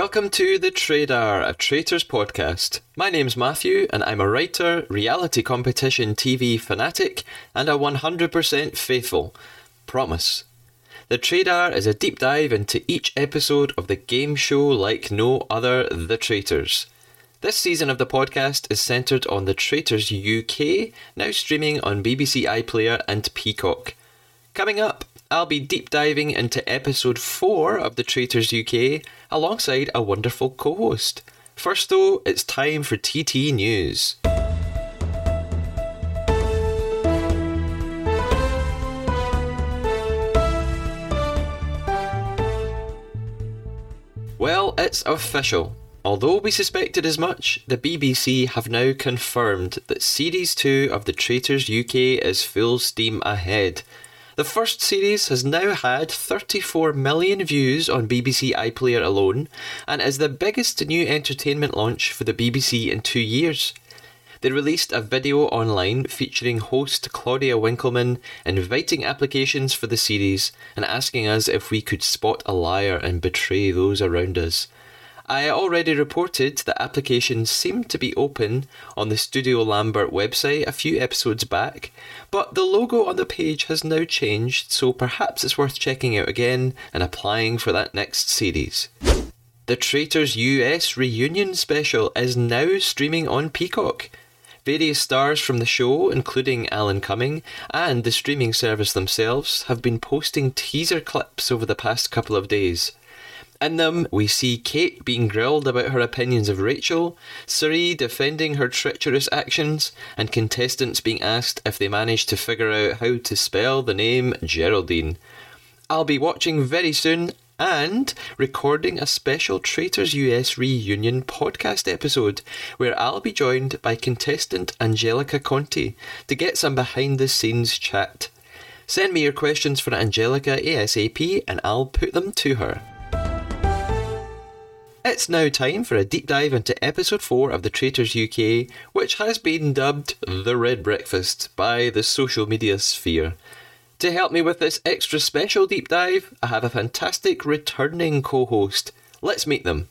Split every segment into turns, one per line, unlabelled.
Welcome to The Traidar, a Traitors podcast. My name's Matthew, and I'm a writer, reality competition TV fanatic, and a 100% faithful. Promise. The Traidar is a deep dive into each episode of the game show like no other, The Traitors. This season of the podcast is centred on The Traitors UK, now streaming on BBC iPlayer and Peacock. Coming up, I'll be deep diving into episode 4 of The Traitors UK alongside a wonderful co host. First, though, it's time for TT News. Well, it's official. Although we suspected as much, the BBC have now confirmed that Series 2 of The Traitors UK is full steam ahead. The first series has now had 34 million views on BBC iPlayer alone and is the biggest new entertainment launch for the BBC in two years. They released a video online featuring host Claudia Winkleman inviting applications for the series and asking us if we could spot a liar and betray those around us. I already reported that applications seemed to be open on the Studio Lambert website a few episodes back, but the logo on the page has now changed, so perhaps it's worth checking out again and applying for that next series. The Traitors US reunion special is now streaming on Peacock. Various stars from the show, including Alan Cumming and the streaming service themselves, have been posting teaser clips over the past couple of days. In them, we see Kate being grilled about her opinions of Rachel, Cirie defending her treacherous actions, and contestants being asked if they managed to figure out how to spell the name Geraldine. I'll be watching very soon and recording a special Traitors US reunion podcast episode where I'll be joined by contestant Angelica Conti to get some behind the scenes chat. Send me your questions for Angelica ASAP and I'll put them to her. It's now time for a deep dive into episode 4 of The Traitors UK, which has been dubbed The Red Breakfast by the social media sphere. To help me with this extra special deep dive, I have a fantastic returning co host. Let's meet them.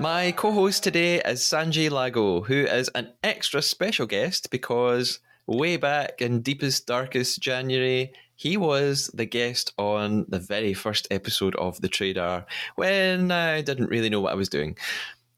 My co host today is Sanjay Lago, who is an extra special guest because way back in deepest, darkest January, he was the guest on the very first episode of The Traidar when I didn't really know what I was doing.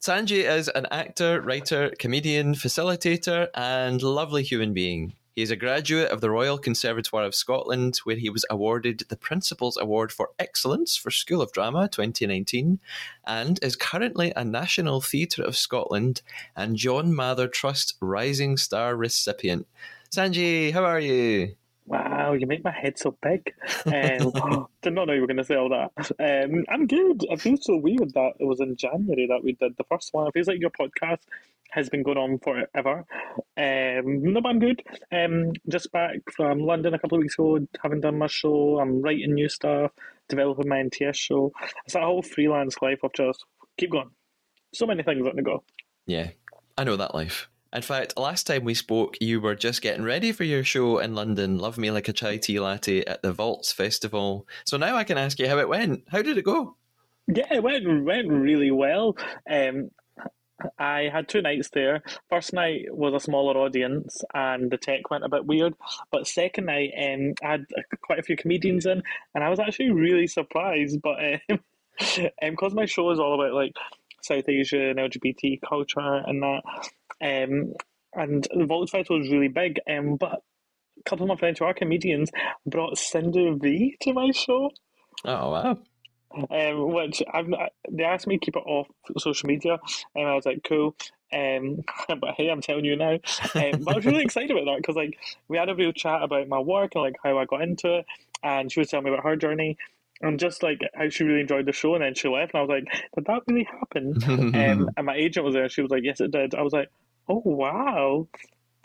Sanjay is an actor, writer, comedian, facilitator, and lovely human being. He is a graduate of the Royal Conservatoire of Scotland, where he was awarded the Principal's Award for Excellence for School of Drama 2019, and is currently a National Theatre of Scotland and John Mather Trust Rising Star recipient. Sanjay, how are you?
Wow, Wow, you make my head so big. Um, did not know you were going to say all that. Um, I'm good. I feel so weird that it was in January that we did the first one. It feels like your podcast has been going on forever. Um, no, but I'm good. Um, just back from London a couple of weeks ago, having done my show. I'm writing new stuff, developing my NTS show. It's that whole freelance life of just keep going. So many things on the go.
Yeah, I know that life. In fact, last time we spoke, you were just getting ready for your show in London, Love Me Like a Chai Tea Latte at the Vaults Festival. So now I can ask you how it went. How did it go?
Yeah, it went, went really well. Um, I had two nights there. First night was a smaller audience and the tech went a bit weird. But second night, um, I had quite a few comedians in and I was actually really surprised. But um, because um, my show is all about like South Asia and LGBT culture and that, um, and the Vault Festival was really big. Um, but a couple of my friends who are comedians brought Cinder V to my show.
Oh wow!
Um, which I've they asked me to keep it off social media, and I was like, cool. Um, but hey, I'm telling you now. Um, but I was really excited about that because like we had a real chat about my work and like how I got into it, and she was telling me about her journey. And just like how she really enjoyed the show, and then she left, and I was like, "Did that really happen?" um, and my agent was there, and she was like, "Yes, it did." I was like, "Oh wow!"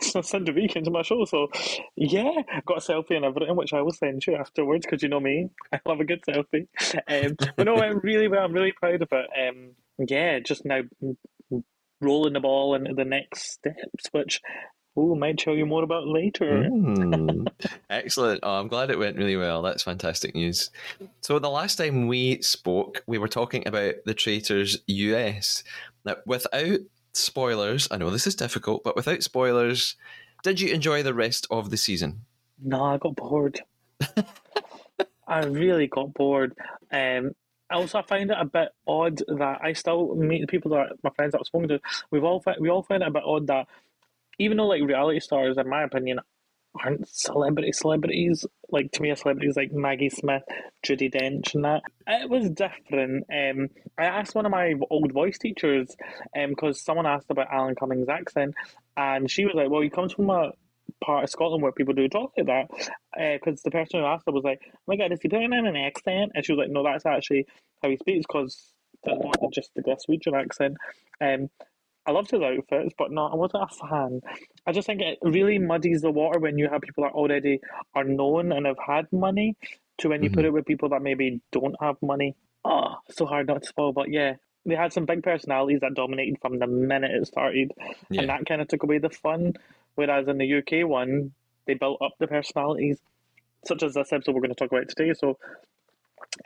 send a week into my show. So, yeah, got a selfie and everything, which I will send you afterwards because you know me. I love a good selfie. Um, but no, I'm really well. I'm really proud of it. Um, yeah, just now rolling the ball into the next steps, which Oh, might tell you more about later.
Mm, excellent. Oh, I'm glad it went really well. That's fantastic news. So, the last time we spoke, we were talking about the Traitors US. Now, without spoilers, I know this is difficult, but without spoilers, did you enjoy the rest of the season?
No, I got bored. I really got bored. Um, also, I find it a bit odd that I still meet the people that my friends that I've spoken to. We've all we all find it a bit odd that even though like reality stars, in my opinion, aren't celebrity celebrities. Like to me, a celebrity is like Maggie Smith, Judi Dench, and that. It was different. Um, I asked one of my old voice teachers, um, because someone asked about Alan Cummings' accent, and she was like, "Well, he comes from a part of Scotland where people do talk like that." Because uh, the person who asked her was like, "Oh my God, is he putting in an accent?" And she was like, "No, that's actually how he speaks because." Not just the Glaswegian accent. Um, I loved his outfits, but no, I wasn't a fan. I just think it really muddies the water when you have people that already are known and have had money to when you mm-hmm. put it with people that maybe don't have money. Oh, so hard not to spoil, but yeah, they had some big personalities that dominated from the minute it started, yeah. and that kind of took away the fun. Whereas in the UK one, they built up the personalities, such as this episode we're going to talk about today. So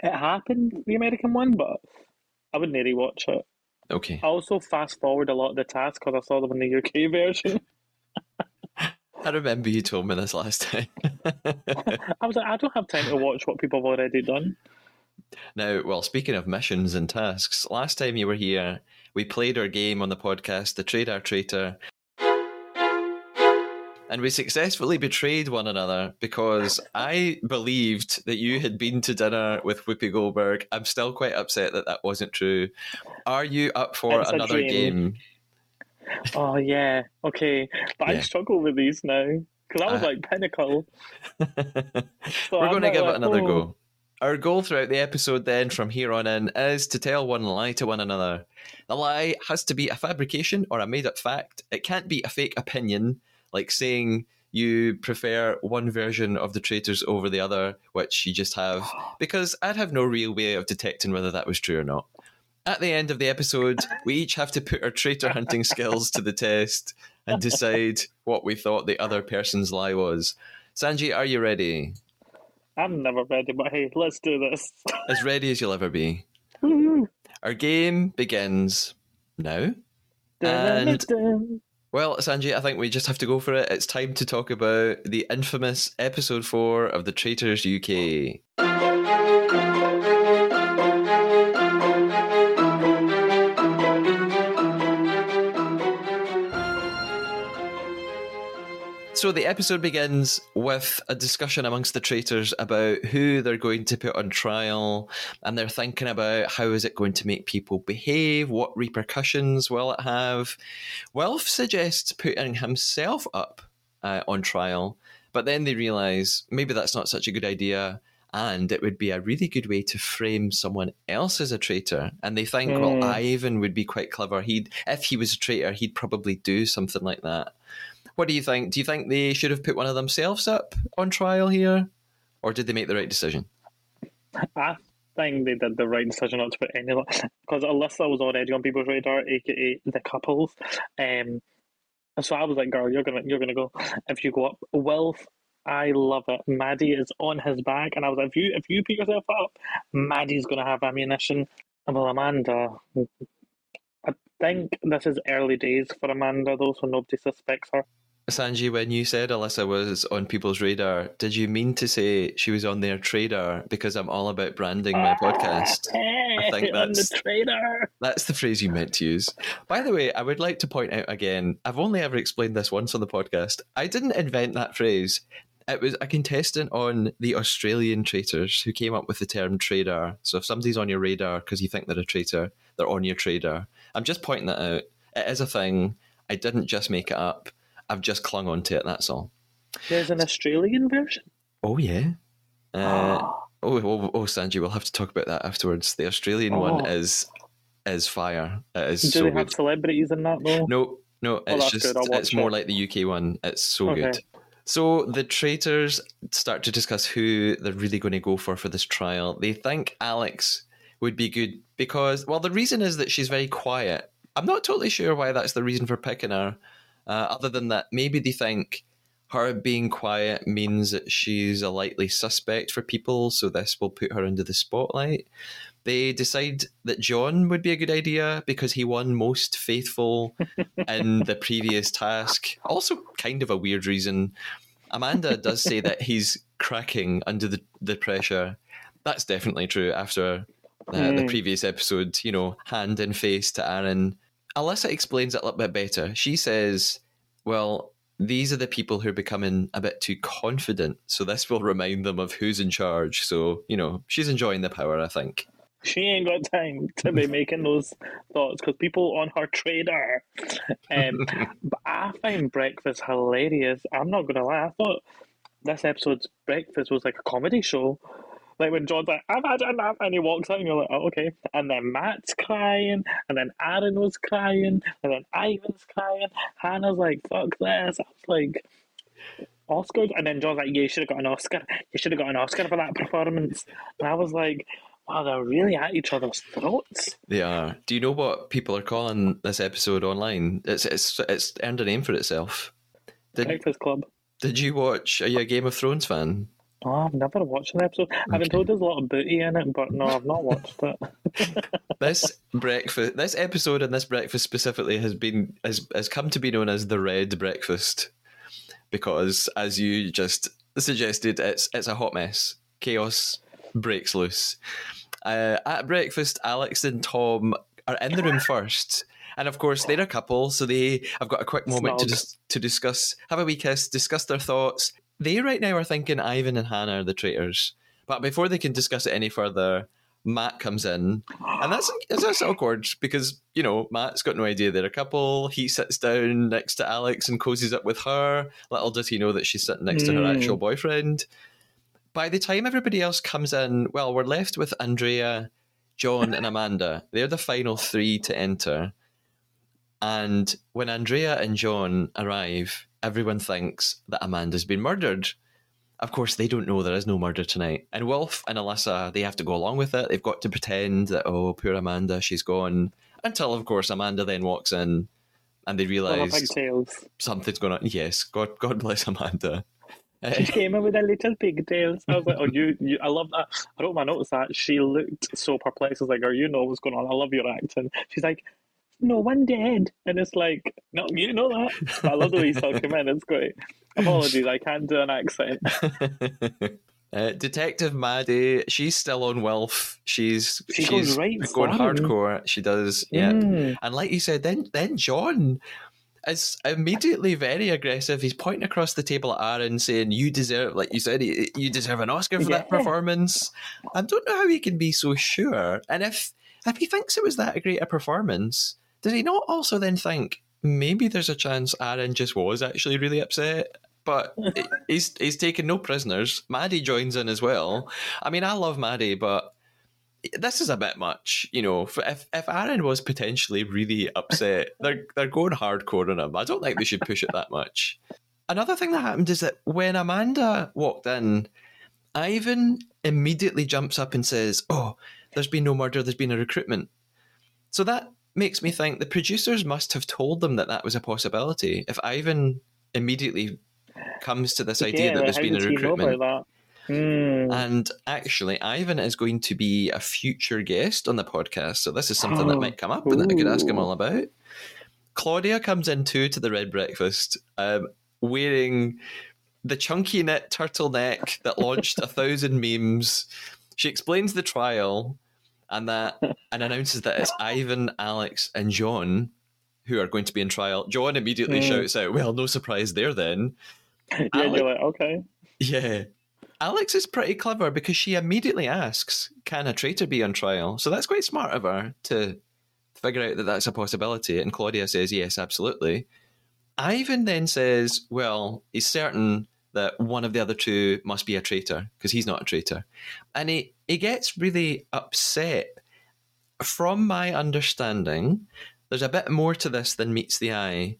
it happened, the American one, but I would nearly watch it.
Okay.
I also fast forward a lot of the tasks because I saw them in the UK version.
I remember you told me this last time.
I was like, I don't have time to watch what people have already done.
Now, well, speaking of missions and tasks, last time you were here, we played our game on the podcast, The Traidar Traitor, and we successfully betrayed one another because I believed that you had been to dinner with Whoopi Goldberg. I'm still quite upset that that wasn't true. Are you up for it's another game?
Oh yeah, okay, but yeah. I struggle with these now because I was uh, like pinnacle.
so we're going to give like, it another oh. go. Our goal throughout the episode, then, from here on in, is to tell one lie to one another. The lie has to be a fabrication or a made up fact. It can't be a fake opinion like saying you prefer one version of the traitors over the other, which you just have, because I'd have no real way of detecting whether that was true or not. At the end of the episode, we each have to put our traitor hunting skills to the test and decide what we thought the other person's lie was. Sanji, are you ready?
I'm never ready, but hey, let's do this.
as ready as you'll ever be. Our game begins now. And well, Sanji, I think we just have to go for it. It's time to talk about the infamous episode four of The Traitors UK. So the episode begins with a discussion amongst the traitors about who they're going to put on trial, and they're thinking about how is it going to make people behave, what repercussions will it have. Wilf suggests putting himself up uh, on trial, But then they realise maybe that's not such a good idea and it would be a really good way to frame someone else as a traitor. And they think, mm. well, hmm. Ivan would be quite clever. He'd, if he was a traitor, he'd probably do something like that. What do you think? Do you think they should have put one of themselves up on trial here, or did they make the right decision?
I think they did the right decision not to put any because Alyssa was already on people's radar, aka the couples. Um, so I was like, "Girl, you're gonna, you're gonna go if you go up." Wilf I love it. Maddie is on his back, and I was like, if you if you put yourself up, Maddie's gonna have ammunition. Well, Amanda, I think this is early days for Amanda, though, so nobody suspects her.
Sanji, when you said Alyssa was on people's radar, did you mean to say she was on their traidar? Because I'm all about branding my podcast.
I think that's the traidar.
That's the phrase you meant to use. By the way, I would like to point out again, I've only ever explained this once on the podcast. I didn't invent that phrase. It was a contestant on the Australian Traitors who came up with the term traidar. So if somebody's on your radar because you think they're a traitor, they're on your traidar. I'm just pointing that out. It is a thing. I didn't just make it up. I've just clung on to it. That's all.
There's an Australian version.
Oh yeah. Uh, oh, oh, oh, Sanji, we'll have to talk about that afterwards. The Australian oh. one is is fire. It is
Do
so
they
good.
have celebrities in that though?
No, no. Oh, it's just it's more like the UK one. It's so okay. good. So the traitors start to discuss who they're really going to go for for this trial. They think Alex would be good because, well, the reason is that she's very quiet. I'm not totally sure why that's the reason for picking her, uh, other than that maybe they think her being quiet means that she's a likely suspect for people, so this will put her into the spotlight. They decide that John would be a good idea because he won most faithful in the previous task. Also, kind of a weird reason. Amanda does say that he's cracking under the, the pressure. That's definitely true after uh, mm. the hmm. previous episode, you know, hand in face to Aaron. Alyssa explains it a little bit better. She says, well, these are the people who are becoming a bit too confident. So this will remind them of who's in charge. So, you know, she's enjoying the power, I think
she ain't got time to be making those thoughts because people on her traidar. Um, but I find breakfast hilarious. I'm not gonna lie. I thought this episode's breakfast was like a comedy show. Like when John's like, I've had enough, and he walks out, and you're like, oh, okay. And then Matt's crying, and then Aaron was crying, and then Ivan's crying. Hannah's like, fuck this. I was like, Oscars? And then John's like, yeah, you should have got an Oscar. You should have got an Oscar for that performance. And I was like, Wow, they're really at each other's throats.
They are. Do you know what people are calling this episode online? It's it's it's earned a name for itself.
Did, Breakfast Club.
Did you watch? Are you a Game of Thrones fan?
Oh, I've never watched an episode. Okay. I've been told there's a lot of booty in it, but no, I've not watched it.
this breakfast, this episode, and this breakfast specifically has been has has come to be known as the Red Breakfast because, as you just suggested, it's it's a hot mess. Chaos breaks loose. Uh, at breakfast, Alex and Tom are in the room first. And of course, they're a couple, so they have got a quick moment to dis- to discuss, have a wee kiss, discuss their thoughts. They right now are thinking Ivan and Hannah are the traitors. But before they can discuss it any further, Matt comes in, and that's that's awkward because you know Matt's got no idea they're a couple. He sits down next to Alex and cozies up with her. Little does he know that she's sitting next mm. to her actual hmm. boyfriend by the time everybody else comes in, well, we're left with Andrea, John, and Amanda. They're the final three to enter. And when Andrea and John arrive, everyone thinks that Amanda's been murdered. Of course, they don't know there is no murder tonight. And Wilf and Alyssa, they have to go along with it. They've got to pretend that, oh, poor Amanda, she's gone. Until, of course, Amanda then walks in and they realise something's going on. Yes, God, God bless Amanda.
She came in with her little pigtails. I was like, oh, you, you, I love that. I wrote my notes that she looked so perplexed. I was like, oh, you know what's going on. I love your acting. She's like, no one dead. And it's like, no, you know that. I love the way he's talking, man. It's great. Apologies, I can't do an accent.
Uh, Detective Maddie, she's still on Wilf. She's
she
she's
right
going hardcore. She does, yeah. Mm. And like you said, then then John, is immediately very aggressive. He's pointing across the table at Aaron, saying, "You deserve, like you said, you deserve an Oscar for yeah. that performance." I don't know how he can be so sure. And if if he thinks it was that great a performance, does he not also then think maybe there's a chance Aaron just was actually really upset? but he's he's taken no prisoners. Maddie joins in as well. I mean, I love Maddie, but this is a bit much, you know. If if Aaron was potentially really upset, they're they're going hardcore on him. I don't think they should push it that much. Another thing that happened is that when Amanda walked in, Ivan immediately jumps up and says, "Oh, there's been no murder. There's been a recruitment." So that makes me think the producers must have told them that that was a possibility. If Ivan immediately comes to this idea
Yeah,
that there's been a
did he know
recruitment?
Hmm.
and actually, Ivan is going to be a future guest on the podcast. So this is something that might come up and that I could ask him all about. Claudia comes in too to the red breakfast, um, wearing the chunky knit turtleneck that launched a thousand memes. She explains the trial and that and announces that it's Ivan, Alex, and John who are going to be in trial. John immediately
Mm.
shouts out, "Well, no surprise there then."
yeah,
Alex-
you're like, okay.
Yeah. Alex is pretty clever because she immediately asks, Can a traitor be on trial? So that's quite smart of her to figure out that that's a possibility. And Claudia says, Yes, absolutely. Ivan then says, Well, he's certain that one of the other two must be a traitor because he's not a traitor. And he, he gets really upset. From my understanding, there's a bit more to this than meets the eye.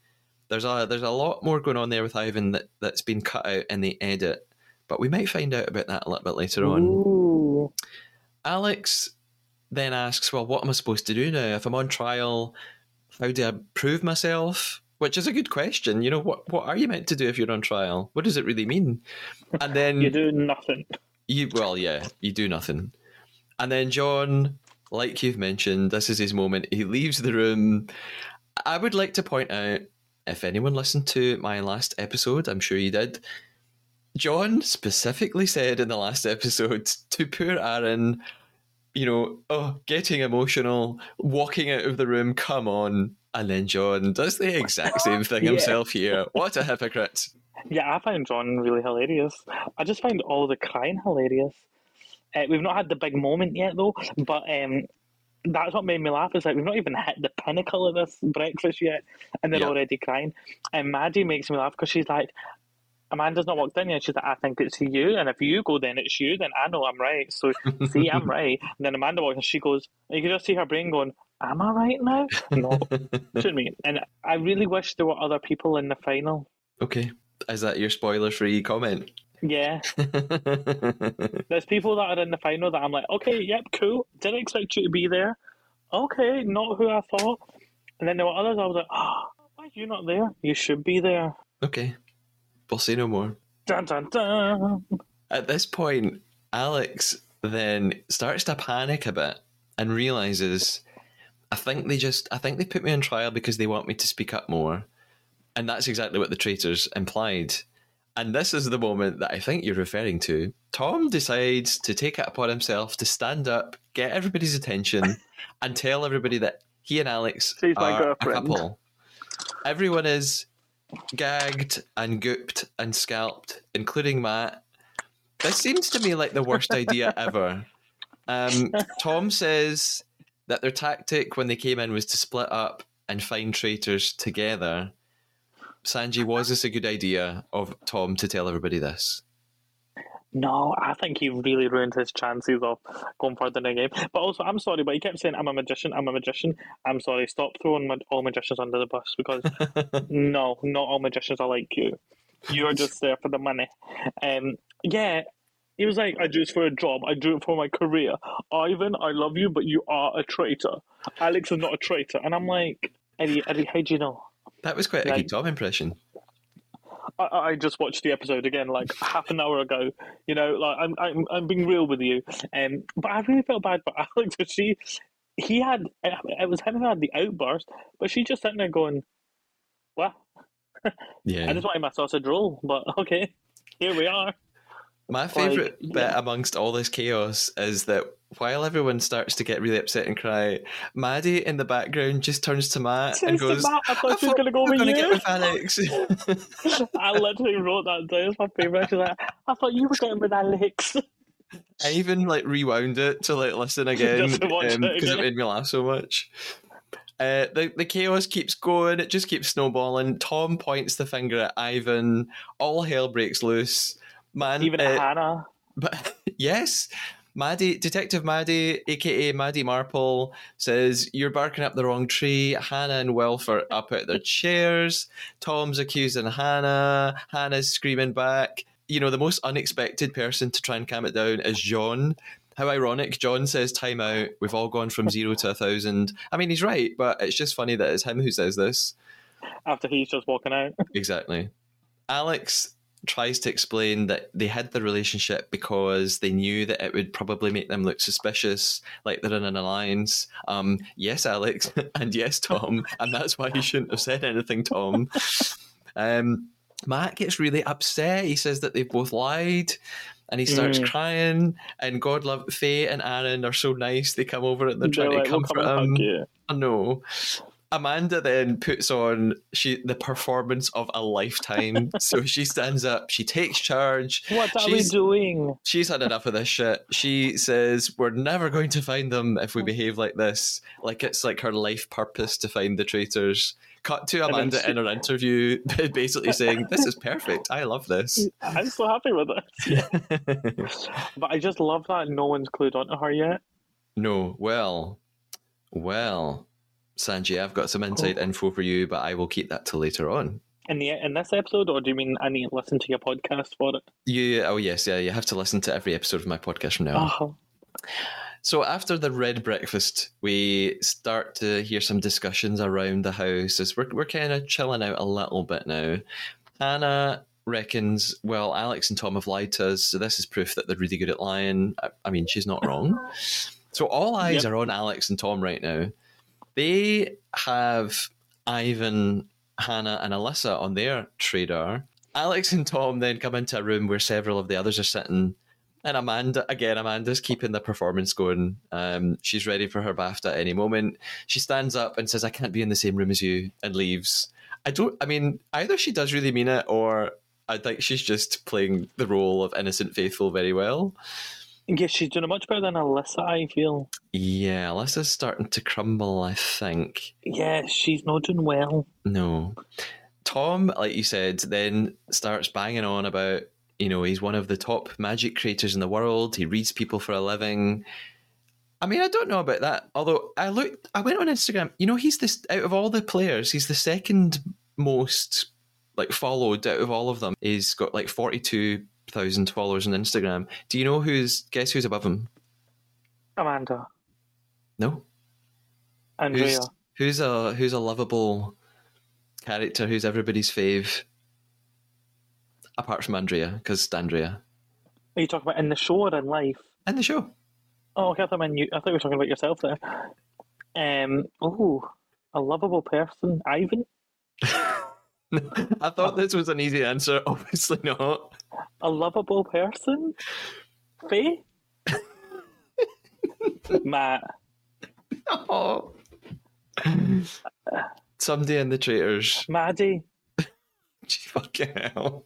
There's a there's a lot more going on there with Ivan that, that's been cut out in the edit, but we might find out about that a little bit later on.
Ooh.
Alex then asks, Well, what am I supposed to do now? If I'm on trial, how do I prove myself? Which is a good question. You know, what what are you meant to do if you're on trial? What does it really mean? And then
You do nothing.
you well, yeah, you do nothing. And then John, like you've mentioned, this is his moment. He leaves the room. I would like to point out, if anyone listened to my last episode, I'm sure you did. John specifically said in the last episode to poor Aaron, you know, oh, getting emotional, walking out of the room, come on. And then John does the exact same thing
Yeah.
himself here. What a hypocrite.
Yeah, I find John really hilarious. I just find all the crying hilarious. Uh, we've not had the big moment yet, though, but um, that's what made me laugh. Is like we've not even hit the pinnacle of this breakfast yet, and they're
Yeah.
already crying. And Maddie makes me laugh because she's like, Amanda's not walked in yet. She's like, I think it's you, and if you go, then it's you. Then I know I'm right. So see, I'm right. And then Amanda walks, and she goes, you can just see her brain going, Am I right now? No, shouldn't be. And I really wish there were other people in the final.
Okay. Is that your spoiler free comment?
Yeah, there's people that are in the final that I'm like, okay, yep, cool. Didn't expect you to be there. Okay, not who I thought. And then there were others I was like, oh, why are you not there? You should be there.
okay. We'll say no more.
Dun dun dun.
At this point, Alex then starts to panic a bit and realizes, I think they just, I think they put me on trial because they want me to speak up more. And that's exactly what the traitors implied. And this is the moment that I think you're referring to. Tom decides to take it upon himself to stand up, get everybody's attention, and tell everybody that he and Alex
She's
are a couple. Everyone is gagged and gooped and scalped, including Matt. This seems to me like the worst idea ever. Um, Tom says that their tactic when they came in was to split up and find traitors together. Sanji, was this a good idea of Tom to tell everybody this?
No, I think he really ruined his chances of going further in the game. But also, I'm sorry, but he kept saying, I'm a magician, I'm a magician. I'm sorry, stop throwing all magicians under the bus because no, not all magicians are like you. You're just there for the money. Um, yeah, he was like, I do this for a job, I do it for my career. Ivan, I love you, but you are a traitor. Alex is not a traitor. And I'm like, Eddie, Eddie, how do you know?
That was quite a good Tom impression.
I, I just watched the episode again like half an hour ago. You know, like I'm I'm, I'm being real with you. Um, but I really felt bad for Alex. She, he had it was him who had the outburst, but she just sitting there going, "What?
Yeah.
I just wanted my sausage roll." But okay, here we are.
My favourite
Like,
bit
yeah.
amongst all this chaos is that while everyone starts to get really upset and cry, Maddie in the background just turns to Matt and
Turns to
goes,
Matt, I thought she was gonna go with you."
get with Alex.
I literally wrote that down. It's my favorite. Like, "I thought you were going with Alex."
I even like rewound it to like listen again
to
because
it
it made me laugh so much. Uh, the the chaos keeps going. It just keeps snowballing. Tom points the finger at Ivan. All hell breaks loose. Man,
Even
uh,
Hannah.
but yes, Maddie, Detective Maddie, aka Maddie Marple, says you're barking up the wrong tree. Hannah and Wilf are up at their chairs. Tom's accusing Hannah. Hannah's screaming back. You know, the most unexpected person to try and calm it down is John. How ironic. John says, Time out. We've all gone from zero to a thousand. I mean, he's right, but it's just funny that it's him who says this.
After he's just walking out.
Exactly. Alex tries to explain that they had the relationship because they knew that it would probably make them look suspicious, like they're in an alliance. Um, yes, Alex, and yes, Tom, and that's why you shouldn't have said anything, Tom. Um, Matt gets really upset. He says that they've both lied. And he starts
Mm.
crying, and God love Faye and Aaron are so nice. They come over and they're trying
They're
to
like, "We'll
comfort
and
him. I know. Amanda then puts on she the performance of a lifetime. so she stands up, she takes charge.
What are we doing?
She's had enough of this shit. She says we're never going to find them if we behave like this. Like it's like her life purpose to find the traitors. Cut to Amanda
she-
in her interview, basically saying, "This is perfect. I love this."
I'm so happy with this. But I just love that no one's clued onto her yet.
no, well, well, Sanji, I've got some inside info for you, but I will keep that till later on.
In the in this episode, or do you mean I need to listen to your podcast for it?
You, oh yes, yeah, you have to listen to every episode of my podcast from now on.
Oh,
So after the red breakfast, we start to hear some discussions around the house as we're we're kind of chilling out a little bit now. Hannah reckons, well, Alex and Tom have lied to us, so this is proof that they're really good at lying. I, I mean, she's not wrong. So all eyes
Yep.
are on Alex and Tom right now. They have Ivan, Hannah, and Alyssa on their radar. Alex and Tom then come into a room where several of the others are sitting. And Amanda, again, Amanda's keeping the performance going. Um, she's ready for her BAFTA at any moment. She stands up and says, I can't be in the same room as you, and leaves. I don't, I mean, either she does really mean it, or I think she's just playing the role of innocent faithful very well.
Yes, she's doing it much better than Alyssa. I feel.
Yeah, Alyssa's starting to crumble, I think.
Yeah, she's not doing well.
No. Tom, like you said, then starts banging on about, you know, he's one of the top magic creators in the world. He reads people for a living. I mean, I don't know about that. Although I looked, I went on Instagram. You know, he's this out of all the players, he's the second most like followed out of all of them. He's got like forty two thousand followers on Instagram. Do you know who's? Guess who's above him?
Amanda,
No.
Andrea.
Who's who's a who's a lovable character? Who's everybody's fave? Apart from Andrea, because Andrea
Are you talking about in the show or in life?
in the show.
Oh, okay. I thought, you, I thought you were talking about yourself there. Um. Oh, a lovable person, Ivan.
I thought this was an easy answer. Obviously not.
A lovable person, Faye. Matt.
Oh. Somebody in the traitors.
Maddie.
Fucking hell.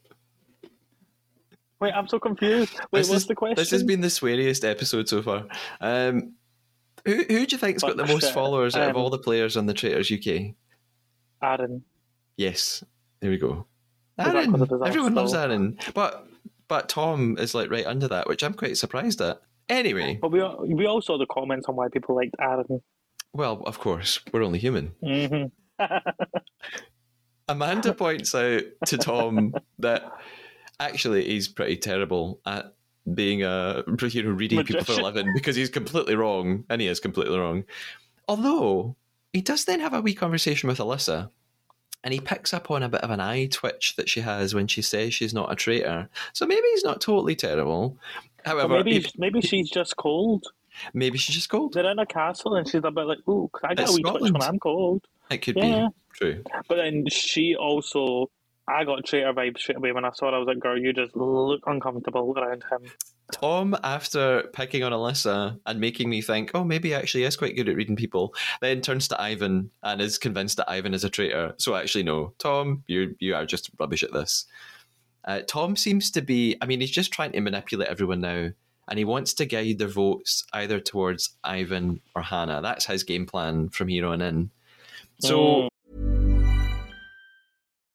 Wait, I'm so confused. Wait,
this,
what's
is-
the question?
this has been the sweariest episode so far. Um, who who do you think's got the most
shit.
followers out of
Um,
all the players on the Traitors UK?
Aaron.
Yes, there we go. Aaron,
'cause of his
everyone loves? Aaron, but but Tom is like right under that, which I'm quite surprised at. Anyway,
But we all, we all saw the comments on why people liked Aaron.
well, of course, we're only human.
hmm
Amanda points out to Tom that actually he's pretty terrible at being a you know reading people for a
Magician.
living because he's completely wrong, and he is completely wrong. Although he does then have a wee conversation with Alyssa, and he picks up on a bit of an eye twitch that she has when she says she's not a traitor. So maybe he's not totally terrible. However,
maybe
he-
maybe she's just cold.
maybe she's just cold.
They're in a castle and she's a bit like, ooh, 'cause I get
It's
a wee twitch when I'm cold.
It could
Yeah.
be true.
But then she also, I got traitor vibes straight away when I saw her. I was like, girl, you just look uncomfortable around him.
Tom, after picking on Alyssa and making me think, oh, maybe actually is quite good at reading people, then turns to Ivan and is convinced that Ivan is a traitor. So actually, no, Tom, you you are just rubbish at this. Uh, Tom seems to be, I mean, he's just trying to manipulate everyone now, and he wants to guide their votes either towards Ivan or Hannah. That's his game plan from here on in. So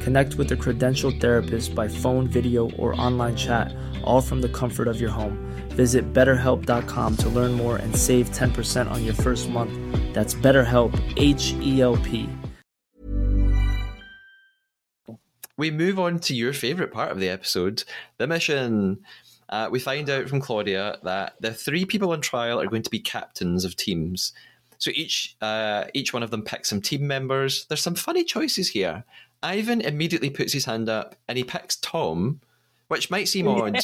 Connect with a credentialed therapist by phone, video, or online chat, all from the comfort of your home. Visit betterhelp.com to learn more and save 10% on your first month. That's BetterHelp, H E L P.
we move on to your favourite part of the episode, the mission. Uh, we find out from Claudia that the three people on trial are going to be captains of teams. So each uh, each one of them picks some team members. There's some funny choices here. Ivan immediately puts his hand up and he picks Tom, which might seem odd,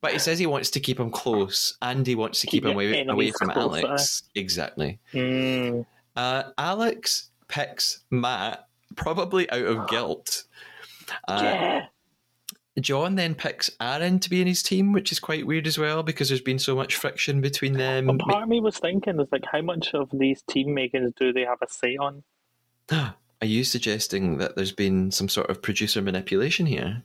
but he says he wants to keep him close and he wants to keep him away, away from
closer.
Alex. Exactly.
Mm.
Uh, Alex picks Matt, probably out of guilt. Uh,
yeah.
John then picks Aaron to be in his team, which is quite weird as well because there's been so much friction between them.
But part of me was thinking, is like, how much of these team makings do they have a say on?
Are you suggesting that there's been some sort of producer manipulation here?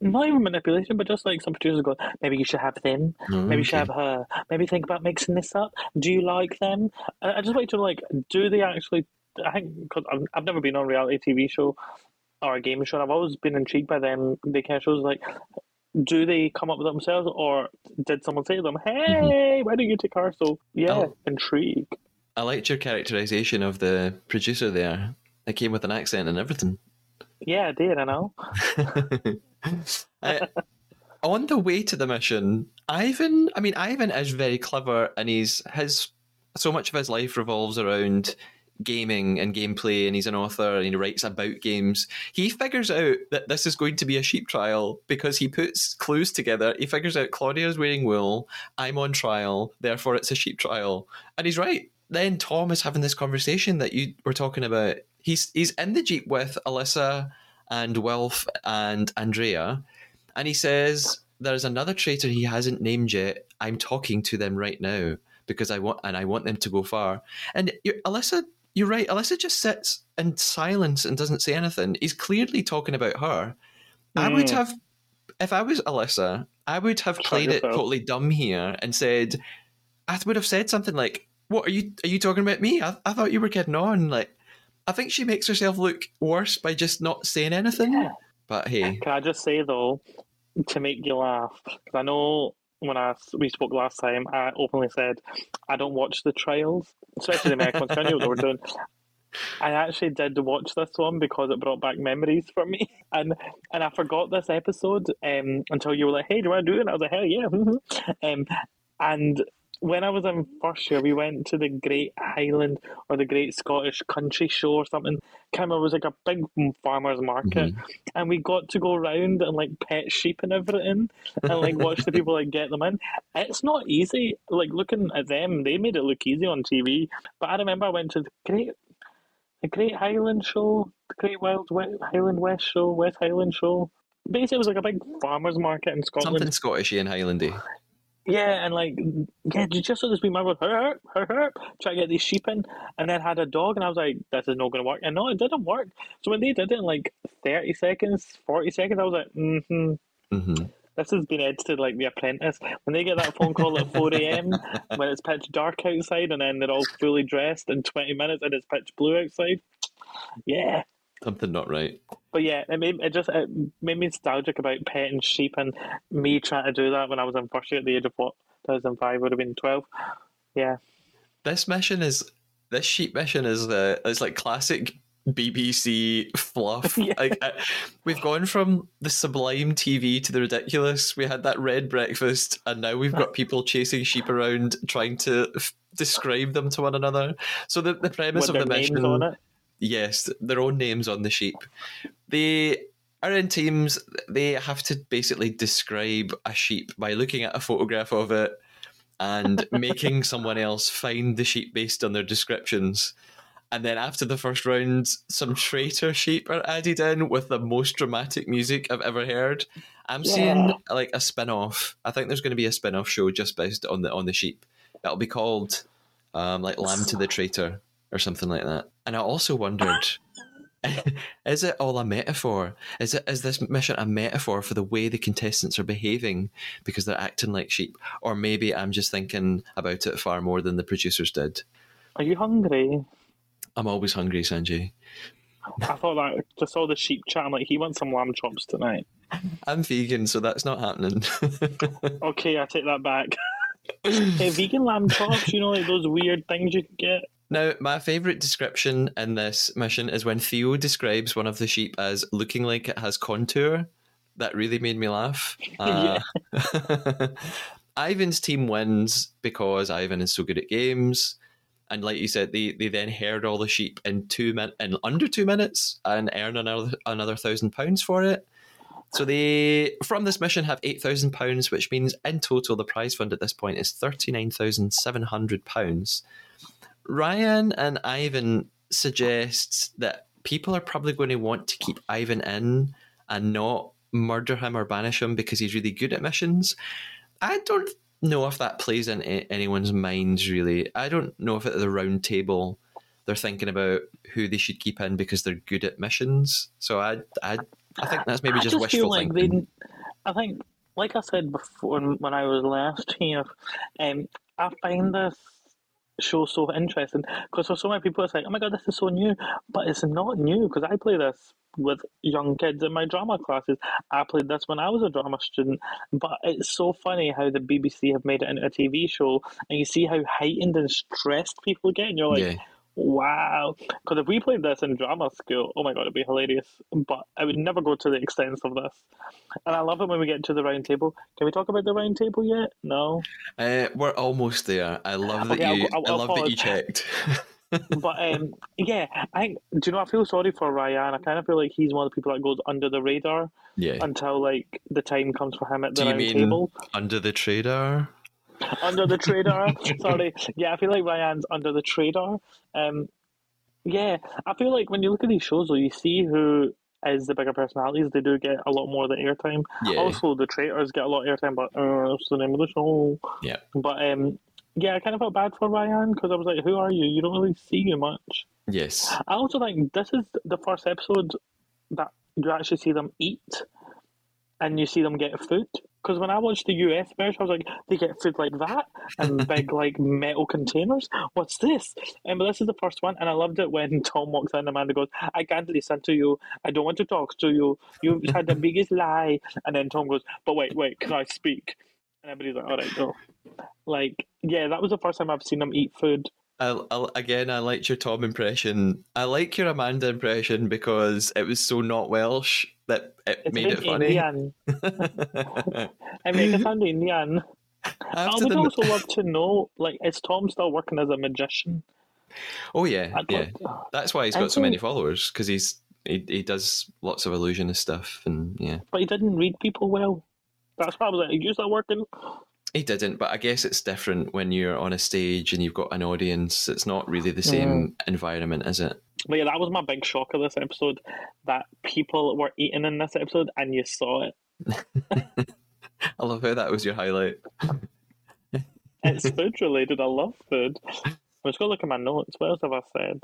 Not even manipulation, but just like some producers go, maybe you should have them, oh, maybe you should have her, maybe think about mixing this up. Do you like them? I, just want you to like, do they actually? I think because I've, never been on a reality TV show or a game show, I've always been intrigued by them. They kind of shows like, do they come up with themselves, or did someone say to them, mm-hmm. "Hey, why don't you take her?" So yeah,
Oh.
intrigue.
I liked your characterization of the producer there. It came with an accent and everything.
Yeah, I did. I know.
Uh, on the way to the mission, Ivan. I mean, Ivan is very clever, and he's his so much of his life revolves around gaming and gameplay, and he's an author and he writes about games. He figures out that this is going to be a sheep trial because he puts clues together. He figures out Claudia's wearing wool, I'm on trial, therefore it's a sheep trial, and he's right. Then Tom is having this conversation that you were talking about. He's he's in the jeep with Alyssa and Wilf and Andrea, and he says there's another traitor he hasn't named yet. I'm talking to them right now because I want and I want them to go far. And Alyssa, you're right. Alyssa just sits in silence and doesn't say anything. He's clearly talking about her. I would
Mm.
have, if I was Alyssa, I would have
Shut
played it totally dumb here and said, I would have said something like, "What are you? Are you talking about me? I, I thought you were kidding on." Like, I think she makes herself look worse by just not saying anything.
Yeah.
But hey,
Can I just say though, to make you laugh, because I know when I we spoke last time, I openly said I don't watch the trials, especially the American ones. 'cause I knew what they were doing. I actually did watch this one because it brought back memories for me, and and I forgot this episode um, until you were like, "Hey, do you want to do it?" And I was like, "Hell yeah!" um, and when I was in first year, we went to the Great Highland or the Great Scottish Country Show or something. Remember, it was like a big farmers market, mm-hmm. and we got to go around and like pet sheep and everything, and like watch the people like get them in. It's not easy. Like looking at them, they made it look easy on TV. But I remember I went to the Great, the Great Highland Show, the Great Wild West, Highland West Show, West Highland Show. Basically, it was like a big farmers market in Scotland.
something Scottishy and Highlandy.
Yeah, and like, yeah, just so this be my with her, her, her, try to get these sheep in, and then had a dog, and I was like, this is not going to work. And no, it didn't work. So when they did it in like 30 seconds, 40 seconds, I was like, mm-hmm,
hmm
this has been edited like The Apprentice. When they get that phone call at 4 a.m., when it's pitch dark outside, and then they're all fully dressed in 20 minutes, and it's pitch blue outside. Yeah.
Something not right.
But yeah, it made it just it made me nostalgic about petting sheep and me trying to do that when I was in first year at the age of what 2005 would have been 12. Yeah,
This mission is this sheep mission is uh, it's like classic BBC fluff.
Yeah.
Like uh, we've gone from the sublime TV to the ridiculous. We had that red breakfast, and now we've got people chasing sheep around, trying to f- describe them to one another. So the the premise
With
of the mission,
on it.
Yes, their own names on the sheep. They are in teams. They have to basically describe a sheep by looking at a photograph of it and making someone else find the sheep based on their descriptions. And then after the first round, some traitor sheep are added in with the most dramatic music I've ever heard. I'm seeing like a spin off. I think there's going to be a spin off show just based on the on the sheep. That'll be called um, like Lamb to the Traitor or something like that. And I also wondered is it all a metaphor? Is it is this mission a metaphor for the way the contestants are behaving because they're acting like sheep? Or maybe I'm just thinking about it far more than the producers did.
Are you hungry?
I'm always hungry, Sanjay.
I thought that just all the sheep chat. I'm like, he wants some lamb chops tonight.
I'm vegan, so that's not happening.
Okay, I take that back. hey, vegan lamb chops, you know, like those weird things you can get.
Now, my favourite description in this mission is when Theo describes one of the sheep as looking like it has contour. That really made me laugh. Uh, Ivan's team wins because Ivan is so good at games. And like you said, they, they then herd all the sheep in two min- in under two minutes and earn another another thousand pounds for it. So they from this mission have eight thousand pounds, which means in total the prize fund at this point is thirty nine thousand seven hundred pounds. Ryan and Ivan suggests that people are probably going to want to keep Ivan in and not murder him or banish him because he's really good at missions. I don't know if that plays in anyone's minds really. I don't know if at the round table they're thinking about who they should keep in because they're good at missions. So I, I, I think that's maybe
I
just,
just
wishful
like
thinking.
I think, like I said before when I was last here, um, I find this show so interesting because for so many people it's like, oh my god, this is so new, but it's not new because I play this with young kids in my drama classes. I played this when I was a drama student, but it's so funny how the BBC have made it into a TV show, and you see how heightened and stressed people get, and you're like.
Yeah.
Wow. Because if we played this in drama school, oh my god, it'd be hilarious. But I would never go to the extent of this. And I love it when we get to the round table. Can we talk about the round table yet? No.
Uh, we're almost there. I love that
Okay, I'll
you.
go- I'll-
I
I'll
love that you checked.
But um, yeah, I think, do you know, I feel sorry for Ryan. I kind of feel like he's one of the people that goes under the radar
yeah.
until like the time comes for him at the round table.
under the trader?
Under the radar. Sorry. Yeah, I feel like Ryan's under the radar. Um, yeah, I feel like when you look at these shows, though, you see who is the bigger personalities. They do get a lot more of the airtime.
Yeah.
Also, the traitors get a lot of airtime, but uh, that's the name of the show.
Yeah.
But um, yeah, I kind of felt bad for Ryan because I was like, "Who are you? You don't really see you much."
Yes.
I also think this is the first episode that you actually see them eat and you see them get food. Because when I watched the US version, I was like, they get food like that and big like metal containers. What's this? And but this is the first one, and I loved it when Tom walks in. and Amanda goes, "I can't listen to you. I don't want to talk to you. You've had the biggest lie." And then Tom goes, "But wait, wait, can I speak?" And everybody's like, "All right, go." Like, yeah, that was the first time I've seen them eat food.
I, I, again, I liked your Tom impression. I like your Amanda impression because it was so not Welsh that it
It's
made it funny.
Indian. I make it sound Indian. I
After
would also love to know, like, is Tom still working as a magician?
oh yeah,
I'd
yeah. That's why he's got so many followers because he's he, he does lots of illusionist stuff and yeah.
But he didn't read people well. That's I was like, you still working?
He didn't, but I guess it's different when you're on a stage and you've got an audience. It's not really the same mm-hmm. environment, is it?
But yeah, that was my big shock of this episode that people were eating in this episode and you saw it.
I love how that was your highlight.
It's food related. I love food. I'm just going to look at my notes. What else have I said?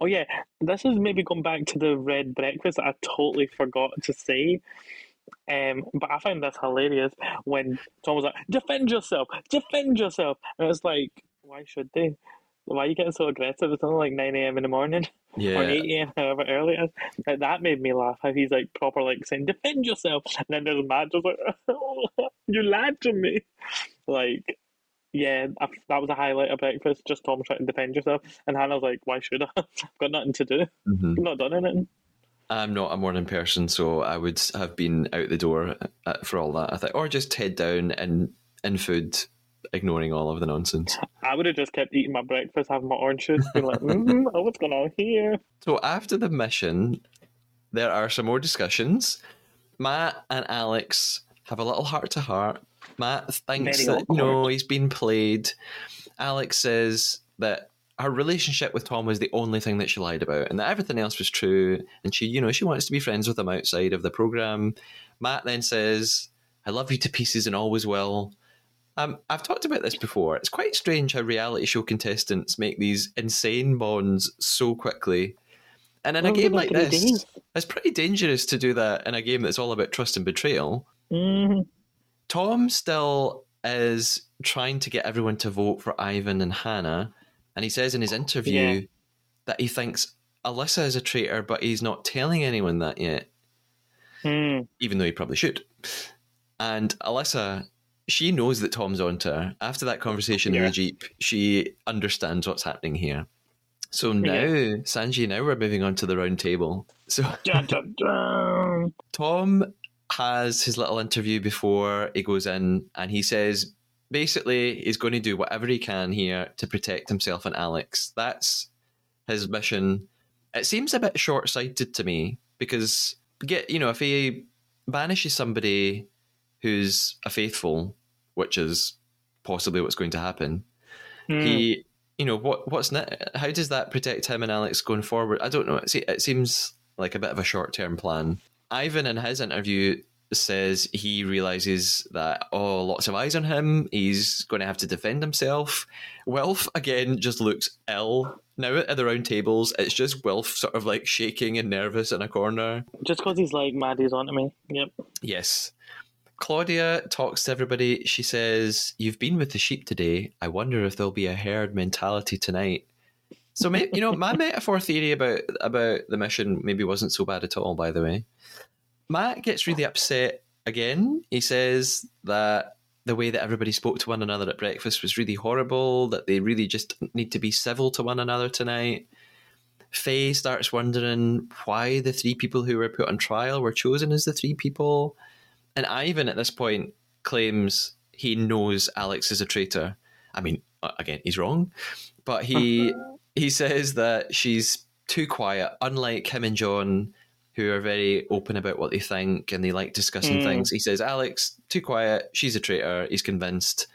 Oh, yeah. This is maybe going back to the red breakfast that I totally forgot to say. Um, but I found this hilarious when Tom was like, defend yourself, defend yourself. And it's like, why should they? Why are you getting so aggressive? It's only like 9 a.m. in the morning or 8 a.m., however early it is. Like, that made me laugh. How he's like proper, like saying, defend yourself. And then there's Matt just like, you lied to me. Like, yeah, I, that was a highlight of breakfast. Just Tom trying to defend yourself, and Hannah was like, "Why should I? I've got nothing to do.
Mhm.
I've not done anything."
I'm not a morning person, so I would have been out the door uh, for all that. I think, or just head down and in food, ignoring all of the nonsense.
I would have just kept eating my breakfast, having my orange juice, being like, mm, "Oh, what's going on here?"
So after the mission, there are some more discussions. Matt and Alex have a little heart to heart. Matt thinks
Very
that you know he's been played. Alex says that her relationship with Tom was the only thing that she lied about, and that everything else was true. And she, you know, she wants to be friends with him outside of the program. Matt then says, "I love you to pieces and always will." Um, I've talked about this before. It's quite strange how reality show contestants make these insane bonds so quickly. And in a game like this, it's pretty dangerous to do that in a game that's all about trust and betrayal.
Mhm.
Tom still is trying to get everyone to vote for Ivan and Hannah, and he says in his interview
Yeah.
that he thinks Alyssa is a traitor, but he's not telling anyone that yet,
Mm.
even though he probably should. And Alyssa, she knows that Tom's onto her. After that conversation in
Yeah.
the Jeep, she understands what's happening here. So now,
Yeah.
Sanji, now we're moving on to the round table. So
Dun, dun, dun.
Tom has his little interview before he goes in, and he says basically he's going to do whatever he can here to protect himself and Alex. That's his mission. It seems a bit short sighted to me because, get you know, if he banishes somebody who's a faithful, which is possibly what's going to happen,
Mm.
he, you know, what what's ne- how does that protect him and Alex going forward? I don't know. It, se- it seems like a bit of a short term plan. Ivan in his interview says he realizes that oh, lots of eyes on him. He's going to have to defend himself. Wilf again just looks ill now at the round tables. It's just Wilf sort of like shaking and nervous in a corner.
Just because he's like Maddie's onto me. Yep.
Yes. Claudia talks to everybody. She says, You've been with the sheep today. I wonder if there'll be a herd mentality tonight. So, you know, my metaphor theory about, about the mission maybe wasn't so bad at all, by the way. Matt gets really upset again. He says that the way that everybody spoke to one another at breakfast was really horrible, that they really just need to be civil to one another tonight. Faye starts wondering why the three people who were put on trial were chosen as the three people. And Ivan at this point claims he knows Alex is a traitor. I mean, again, he's wrong, but he he says that she's too quiet, unlike him and John, who are very open about what they think and they like discussing
Mm.
things. He says Alex too quiet, she's a traitor. He's convinced.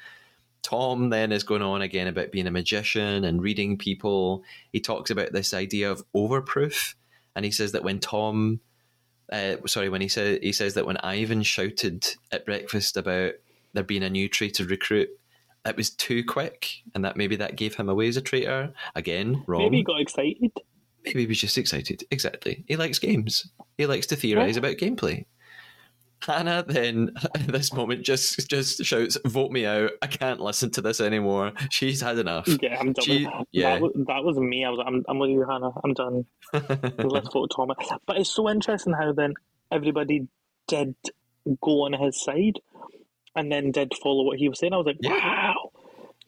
Tom then is going on again about being a magician and reading people. He talks about this idea of overproof, and he says that when Tom uh, sorry, when he said he says that when Ivan shouted at breakfast about there being a new traitor recruit, it was too quick, and that maybe that gave him away as a traitor. Again, wrong.
Maybe he got excited.
Maybe he was just excited. Exactly. He likes games. He likes to theorize
Yeah.
about gameplay. Hannah then at this moment just just shouts, "Vote me out! I can't listen to this anymore. She's had enough."
Yeah, I'm done.
She-
with
yeah.
that, was, that was me. I was. I'm. I'm with you, Hannah. I'm done. Let's vote Tom. But it's so interesting how then everybody did go on his side, and then did follow what he was saying. I was like,
Yeah.
wow,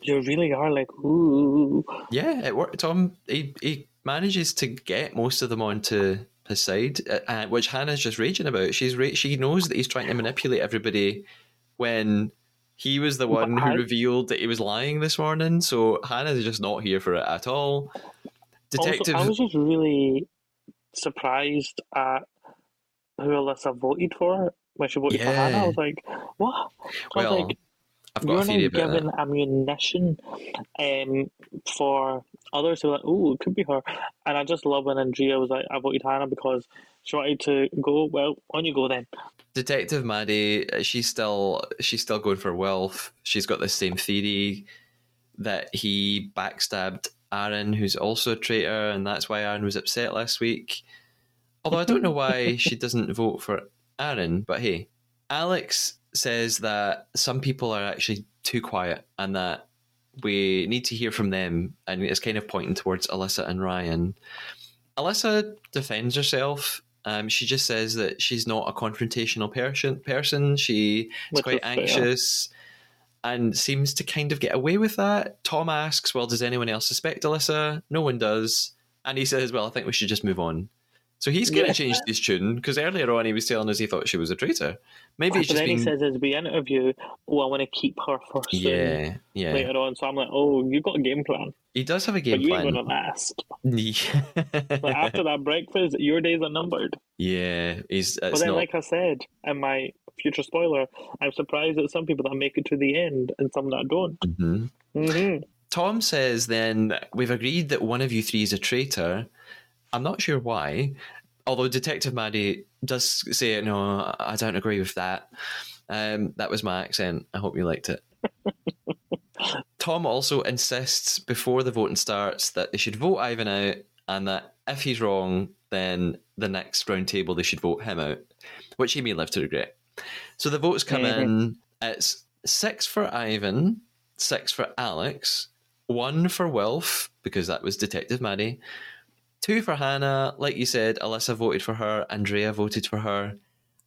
you really are like, ooh.
Yeah, it worked. Tom he he manages to get most of them onto his side, uh, uh, which Hannah's just raging about. She's ra- she knows that he's trying to manipulate everybody when he was the one who revealed that he was lying this morning. So Hannah's just not here for it at all. Detective,
Also, I was just really surprised at who Alyssa voted for when she voted for Hannah. I was like, what? So I was
well,
like,
I've got
You're
a theory about
given
that.
ammunition um, for others who are like, oh, it could be her. And I just love when Andrea was like, I voted Hannah because she wanted to go. Well, on you go then.
Detective Maddie, she's still she's still going for Wilf. She's got the same theory that he backstabbed Aaron, who's also a traitor, and that's why Aaron was upset last week. Although I don't know why she doesn't vote for Aaron, but hey, Alex says that some people are actually too quiet and that we need to hear from them, and it's kind of pointing towards Alyssa and Ryan. Alyssa defends herself. Um, she just says that she's not a confrontational person. Person, she is
Which
quite anxious. and seems to kind of get away with that. Tom asks, Well, does anyone else suspect Alyssa? No one does. And he says, Well, I think we should just move on. So he's going to
Yeah.
change his tune because earlier on he was telling us he thought she was a traitor. Maybe
But
it's just
then he says as we interview, "Oh, I want to keep her for
yeah, yeah.
Later on, so I'm like, "Oh, you've got a game plan,
He does have a game plan.
but
game
you ain't
plan.
gonna last."
Yeah.
Like after that breakfast, your days are numbered.
yeah, he's.
But then,
not.
like I said, in my future spoiler, I'm surprised at some people that make it to the end and some that don't.
Mhm.
hmm
Tom says then we've agreed that one of you three is a traitor. I'm not sure why, although Detective Maddie does say no, I don't agree with that. Um, that was my accent. I hope you liked it. Tom also insists before the voting starts that they should vote Ivan out, and that if he's wrong, then the next round table they should vote him out, which he may live to regret. So the votes come in. It's six for Ivan, six for Alex, one for Wilf because that was Detective Maddie, two for Hannah. Like you said, Alyssa voted for her. Andrea voted for her.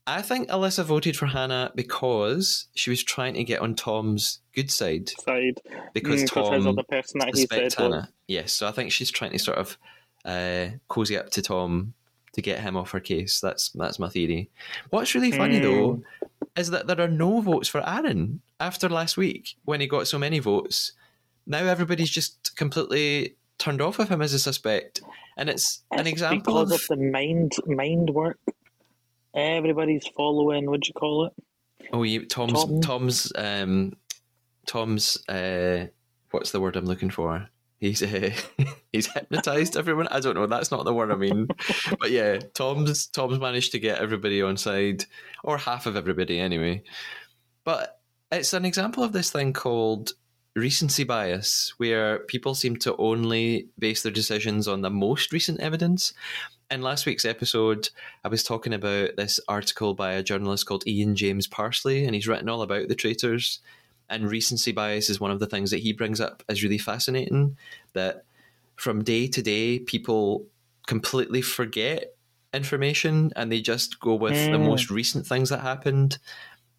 I think Alyssa voted for Hannah because she was trying to get on Tom's good side
Side
because
Mm,
Tom
other person that he
suspects
said was-
Hannah. Yes, so I think she's trying to sort of uh, cozy up to Tom to get him off her case. That's that's my theory. What's really funny though
Mm.
is that there are no votes for Aaron after last week when he got so many votes. Now everybody's just completely turned off of him as a suspect, and it's an example
because
of
of the mind mind work. Everybody's following. What'd you call it?
oh, you, Tom's
Tom.
Tom's um, Tom's uh, what's the word I'm looking for? He's uh, he's hypnotized everyone. I don't know. That's not the word I mean. but yeah, Tom's Tom's managed to get everybody on side, or half of everybody anyway. But it's an example of this thing called recency bias, where people seem to only base their decisions on the most recent evidence. In last week's episode, I was talking about this article by a journalist called Ian James Parsley, and he's written all about the traitors. And recency bias is one of the things that he brings up as really fascinating. That from day to day, people completely forget information and they just go with the
Mm.
most recent things that happened.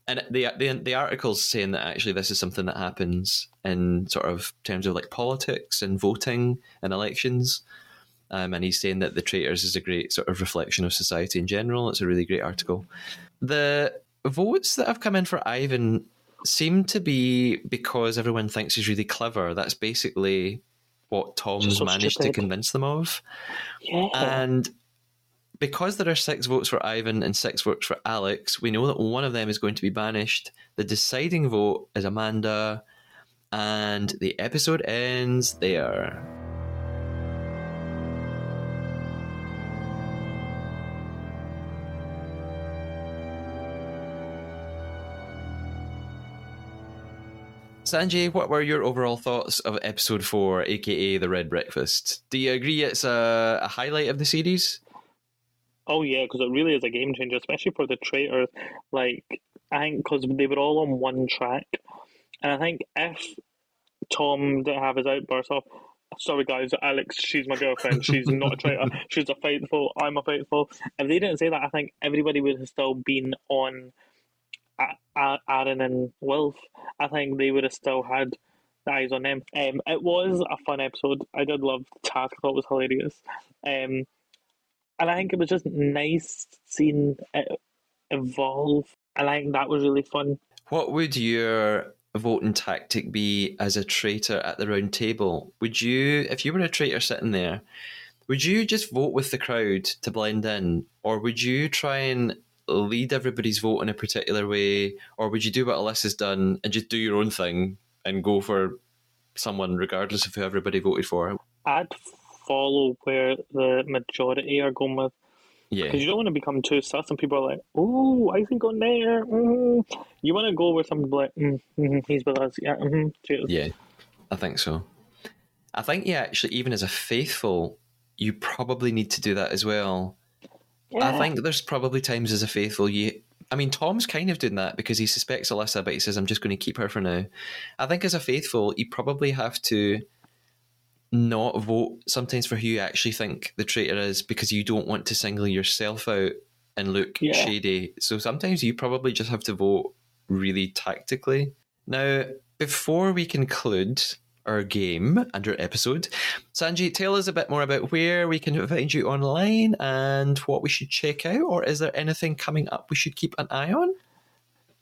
And the, the the article's saying that actually this is something that happens in sort of terms of like politics and voting and elections. Um, and he's saying that the traitors is a great sort of reflection of society in general. It's a really great article. The votes that have come in for Ivan seem to be because everyone thinks he's really clever. That's basically what Tom's
so
managed to convince them of.
Yeah.
And because there are six votes for Ivan and six votes for Alex, we know that one of them is going to be banished. The deciding vote is Amanda, and the episode ends there. Sanjay, what were your overall thoughts of episode four, aka the Red Breakfast? Do you agree it's a, a highlight of the series?
Oh yeah, because it really is a game changer, especially for the traitors. Like I think because they were all on one track, and I think if Tom didn't have his outburst of, "Sorry guys, Alex, she's my girlfriend. She's not a traitor. She's a faithful. I'm a faithful." If they didn't say that, I think everybody would have still been on Aaron and Wilf. I think they would have still had the eyes on them. Um, it was a fun episode. I did love the task. I thought it was hilarious. Um, and I think it was just nice seeing it evolve. And I think that was really fun.
What would your voting tactic be as a traitor at the round table? Would you, if you were a traitor sitting there, would you just vote with the crowd to blend in, or would you try and lead everybody's vote in a particular way, or would you do what Alyssa's done and just do your own thing and go for someone regardless of who everybody voted for?
I'd follow where the majority are going with.
Yeah,
Because you don't want to become too sus and people are like, oh, I think on there. mm You want to go where somebody's like, mm, mm he's with us. Yeah, mm cheers.
Yeah, I think so. I think, yeah, actually, even as a faithful, you probably need to do that as well. I think there's probably times as a faithful, you. I mean, Tom's kind of doing that because he suspects Alyssa, but he says, I'm just going to keep her for now. I think as a faithful, you probably have to not vote sometimes for who you actually think the traitor is because you don't want to single yourself out and look
Yeah.
shady. So sometimes you probably just have to vote really tactically Now, before we conclude our game and our episode, Sanji, tell us a bit more about where we can find you online and what we should check out, or is there anything coming up we should keep an eye on?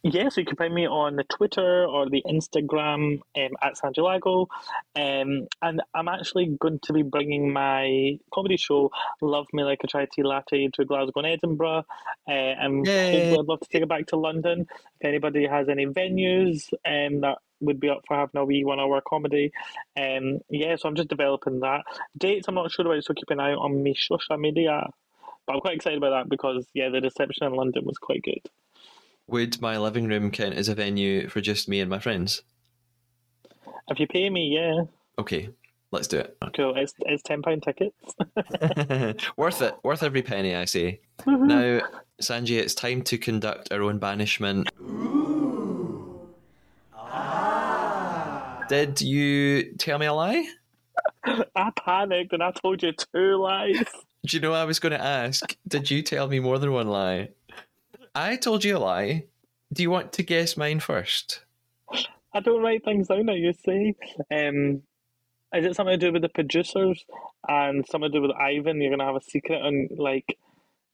Yeah, so you can find me on the Twitter or the Instagram um, at Sanjaylago. Um, and I'm actually going to be bringing my comedy show, Love Me Like a Chai Tea Latte, to Glasgow and Edinburgh. Uh, and I'd love to take it back to London. If anybody has any venues um, that would be up for having a wee one hour comedy. Um, yeah, so I'm just developing that. Dates, I'm not sure about, so keep an eye on my social media. But I'm quite excited about that because, yeah, the reception in London was quite good.
Would my living room count as a venue for just me and my friends?
If you pay me, yeah.
Okay, let's do it.
Cool. It's, it's £10 tickets.
worth it. Worth every penny, I say. Mm-hmm. Now, Sanji, it's time to conduct our own banishment. Ah. Did you tell me a lie?
I panicked and I told you two lies.
Do you know I was going to ask? Did you tell me more than one lie? I told you a lie. Do you want to guess mine first?
I don't write things down, now you see. Um, is it something to do with the producers and something to do with Ivan? You're going to have a secret on, like,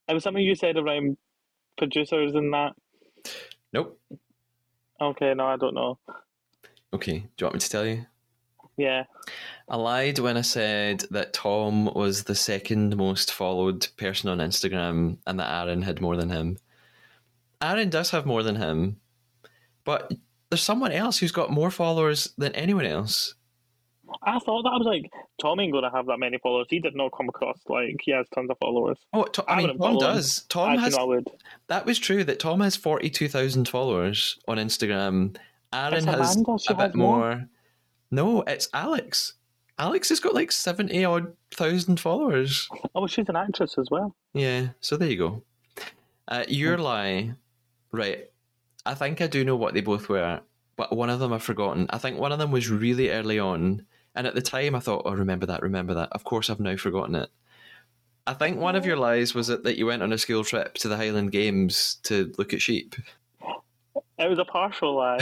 it was something you said around producers and that.
Nope.
Okay, no, I don't know.
Okay. Do you want me to tell you?
Yeah.
I lied when I said that Tom was the second most followed person on Instagram and that Aaron had more than him. Aaron does have more than him, but there's someone else who's got more followers than anyone else.
I thought that I was like, Tom ain't going to have that many followers. He did not come across like he has tons of followers.
Oh, to- I,
I
mean, Tom
him.
does. Tom has.
I would.
That was true. That Tom has forty-two thousand followers on Instagram. Aaron has a bit
has more.
more. No, it's Alex. Alex has got like seventy odd thousand followers.
Oh, she's an actress as well.
Yeah, so there you go. Uh, your lie, right? I think I do know what they both were, but one of them I've forgotten. I think one of them was really early on, and at the time I thought, "Oh, remember that, remember that." Of course, I've now forgotten it. I think one of your lies was that, that you went on a school trip to the Highland Games to look at sheep.
It was a partial lie.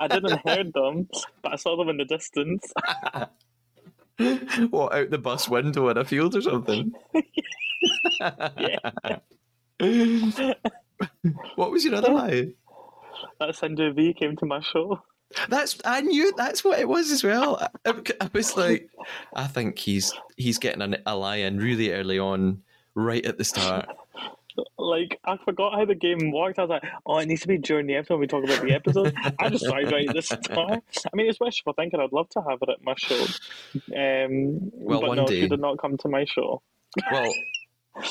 I didn't hear them, but I saw them in the distance.
what out the bus window in a field or something? what was your other lie?
That Sindhu Vee came to my show.
That's I knew that's what it was as well. I, I was like, I think he's he's getting a, a lie in really early on, right at the start.
Like, I forgot how the game worked. I was like, oh, it needs to be during the episode when we talk about the episode. I just started right at the start. I mean, it's wishful thinking. I'd love to have it at my show. Um,
Well,
but
one
no,
day.
she did not come to my show.
Well,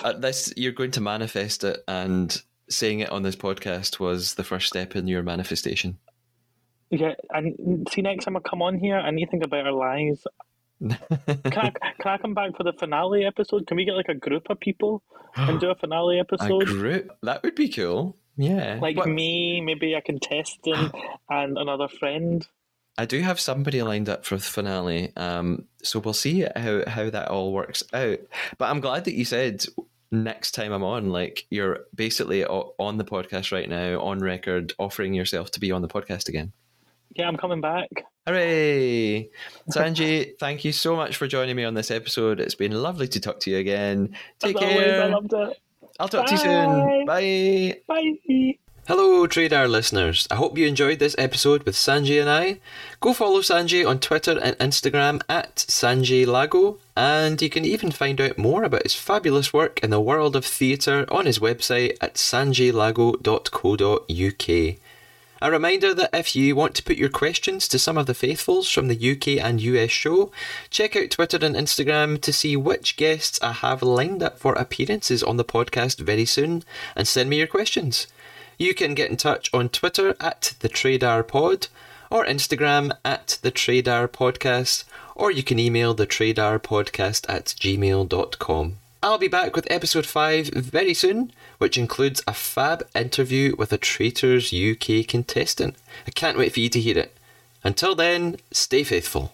uh, this you're going to manifest it, and saying it on this podcast was the first step in your manifestation.
Yeah, and see, next time I come on here, I need to think about our lives. Can I, can I come back for the finale episode? Can we get like a group of people and do a finale episode?
A group that would be cool. Yeah,
Like
But
me, maybe I can test them, and another friend.
I do have somebody lined up for the finale, um, so we'll see how how that all works out. But I'm glad that you said next time I'm on, like you're basically on the podcast right now, on record, offering yourself to be on the podcast again.
Yeah, I'm coming back.
Hooray! Sanji, thank you so much for joining me on this episode. It's been lovely to talk to you again. Take
As always,
care.
I loved it.
I'll talk to you soon.
Bye.
Bye. Hello, Traidar listeners. I hope you enjoyed this episode with Sanjay and I. Go follow Sanjay on Twitter and Instagram at Sanjay Lago, and you can even find out more about his fabulous work in the world of theatre on his website at sanjaylago.co.uk. A reminder that if you want to put your questions to some of the faithfuls from the UK and US show, check out Twitter and Instagram to see which guests I have lined up for appearances on the podcast very soon, and send me your questions. You can get in touch on Twitter at the Traidar Pod, or Instagram at the Traidar Podcast, or you can email the Traidar Podcast at gmail.com. I'll be back with episode 5 very soon, which includes a fab interview with a Traitors UK contestant. I can't wait for you to hear it. Until then, stay faithful.